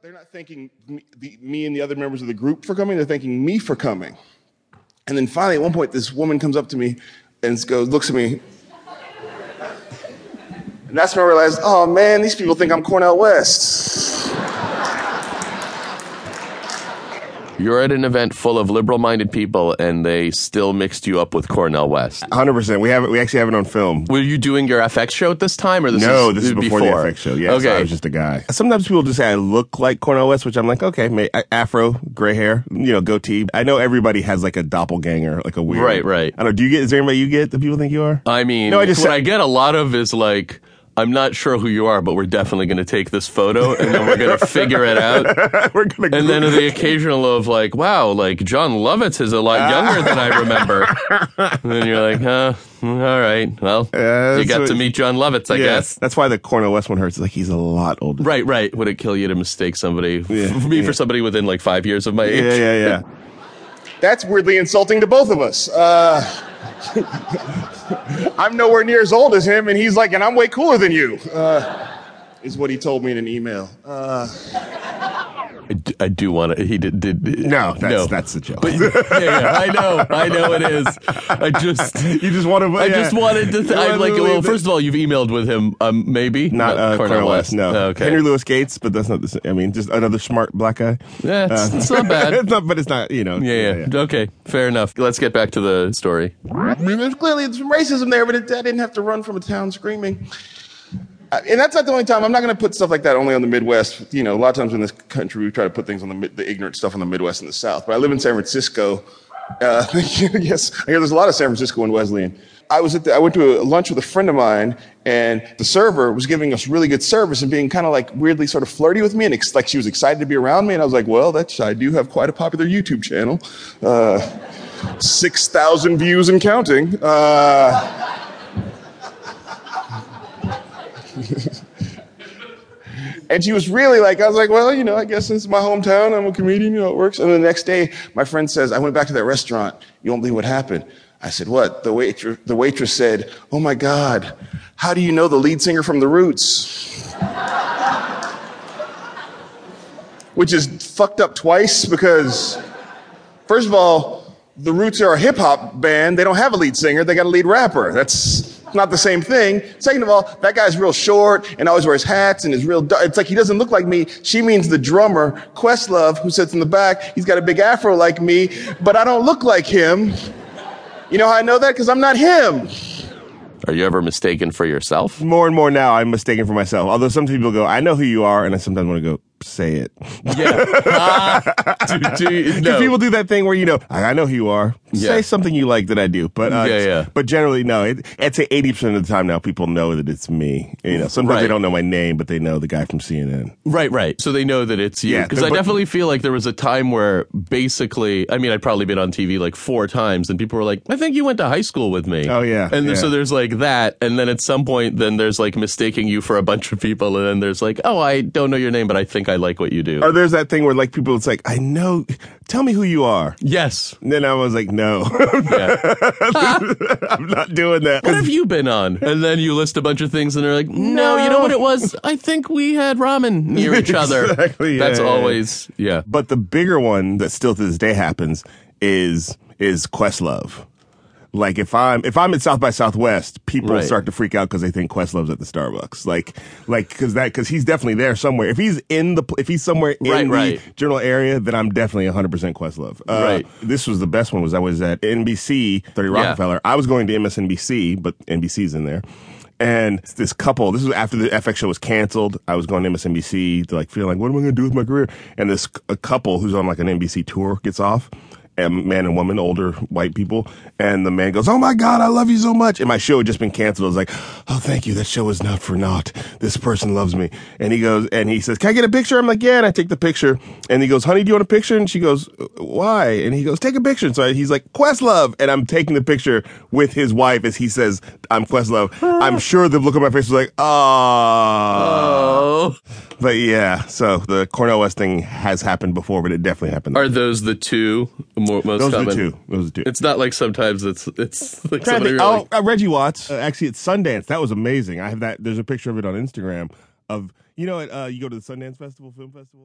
They're not thanking me, and the other members of the group for coming. They're thanking me for coming. And then finally, at one point, this woman comes up to me and goes, looks at me. And that's when I realized, oh man, these people think I'm Cornel West. You're at an event full of liberal-minded people, and they still mixed you up with Cornel West. 100%. We have it. We actually have it on film. Were you doing your FX show at this time, or this no, is this is before, the FX show. Yeah, okay. so I was just a guy. Sometimes people just say I look like Cornel West, which I'm like, okay, may, afro, gray hair, you know, goatee. I know everybody has like a doppelganger, like a weird. Right, right. I don't know. Do you get? Is there anybody you get that people think you are? I mean, No, I just what I get a lot of is like. I'm not sure who you are, but we're definitely going to take this photo and then we're going to figure it out. We're gonna. And then the occasional of like, wow, like Jon Lovitz is a lot younger than I remember. and then you're like, huh, all right, well, Yeah, you got what- to meet Jon Lovitz, I yeah, guess. that's why the Cornel West one hurts. Like he's a lot older. Right, right. Would it kill you to mistake somebody, Yeah, for me yeah. for somebody within like five years of my age? Yeah, yeah, yeah. That's weirdly insulting to both of us. Uh, I'm nowhere near as old as him, and he's like, and I'm way cooler than you. Uh, is what he told me in an email. Uh, I do, I do want to. He did. did No, that's no. that's the joke. But, yeah, yeah, I know, I know it is. I just, you just want to. I just wanted to. Th- I'm like, well, leave it- first of all, you've emailed with him, um, maybe Not uh, Cornel, West. No. Okay. Henry Louis Gates, but that's not the same. I mean, just another smart black guy. Yeah, it's, Uh, it's not bad. it's not, but it's not. You know. Yeah, yeah, Okay, fair enough. Let's get back to the story. I mean, there's clearly some racism there, but it, I didn't have to run from a town screaming. And that's not the only time. I'm not going to put stuff like that only on the Midwest. You know, a lot of times in this country, we try to put things on the, the ignorant stuff on the Midwest and the South. But I live in San Francisco. Uh, yes, I hear there's a lot of San Francisco and Wesleyan. I was at the, I went to a lunch with a friend of mine, and the server was giving us really good service and being kind of like weirdly sort of flirty with me, and ex- like she was excited to be around me. And I was like, well, that's I do have quite a popular YouTube channel, uh, six thousand views and counting. Uh, And she was really like, I was like, well, you know, I guess this is my hometown. I'm a comedian, you know, it works. And the next day, my friend says, I went back to that restaurant. You won't believe what happened. I said, what? The, waitress, the waitress said, oh my God, how do you know the lead singer from The Roots? Which is fucked up twice because, first of all, The Roots are a hip hop band. They don't have a lead singer. They got a lead rapper. That's not the same thing. Second of all, that guy's real short and always wears hats and is real. du- It's like he doesn't look like me. She means the drummer, Questlove, who sits in the back. He's got a big afro like me, but I don't look like him. You know how I know that? Because I'm not him. Are you ever mistaken for yourself? More and more now, I'm mistaken for myself. Although some people go, I know who you are, and I sometimes want to go, say it. Yeah. Ah, do, do no. people do that thing where you know, I I know who you are. Yeah. Say something you like that I do, but uh, Yeah, yeah. But generally, no. It, I'd say eighty percent of the time now, people know that it's me. You know, sometimes Right. they don't know my name, but they know the guy from CNN. Right, right. So they know that it's you. Yeah, Because I but- definitely feel like there was a time where basically, I mean, I'd probably been on TV like four times and people were like, I think you went to high school with me. Oh, yeah, And yeah. so there's like that. And then at some point, then there's like mistaking you for a bunch of people. And then there's like, oh, I don't know your name, but I think I like what you do. Or there's that thing where like people, it's like, I know. Tell me who you are. yes. And then I was like, no, I'm not doing that. what have you been on? And then you list a bunch of things and they're like, no, you know what it was? I think we had ramen near each other. Exactly, That's yeah. always, yeah. But the bigger one that still to this day happens is is Questlove. Like if I'm if I'm at South by Southwest, people Right. start to freak out because they think Questlove's at the Starbucks. Like like because that because he's definitely there somewhere. If he's in the if he's somewhere in Right, the right. general area, then I'm definitely 100 percent Questlove. Uh, Right. This was the best one. Was I was at NBC 30 Yeah. Rockefeller. I was going to MSNBC, but NBC's in there. And this couple, this was after the FX show was canceled. I was going to MSNBC to like feel like, what am I going to do with my career? And this a couple who's on like an NBC tour gets off. And man and woman, older white people, and the man goes, "Oh my God, I love you so much." And my show had just been canceled. I was like, "Oh, thank you. That show is not for naught. This person loves me." And he goes, and he says, "Can I get a picture?" I'm like, "Yeah." And I take the picture, and he goes, "Honey, do you want a picture?" And she goes, "Why?" And he goes, "Take a picture." And so he's like, "Questlove," and I'm taking the picture with his wife as he says, "I'm Questlove." I'm sure the look on my face was like, "Ah." Oh. But yeah, so the Cornel West thing has happened before, but it definitely happened. Are those the two more, most Those are common? the two. Those are two. It's not like sometimes it's it's like Trying to somebody think- really, oh, uh, Reggie Watts. Uh, actually, it's Sundance. That was amazing. I have that. There's a picture of it on Instagram. Of you know, uh, you go to the Sundance Festival, film festival.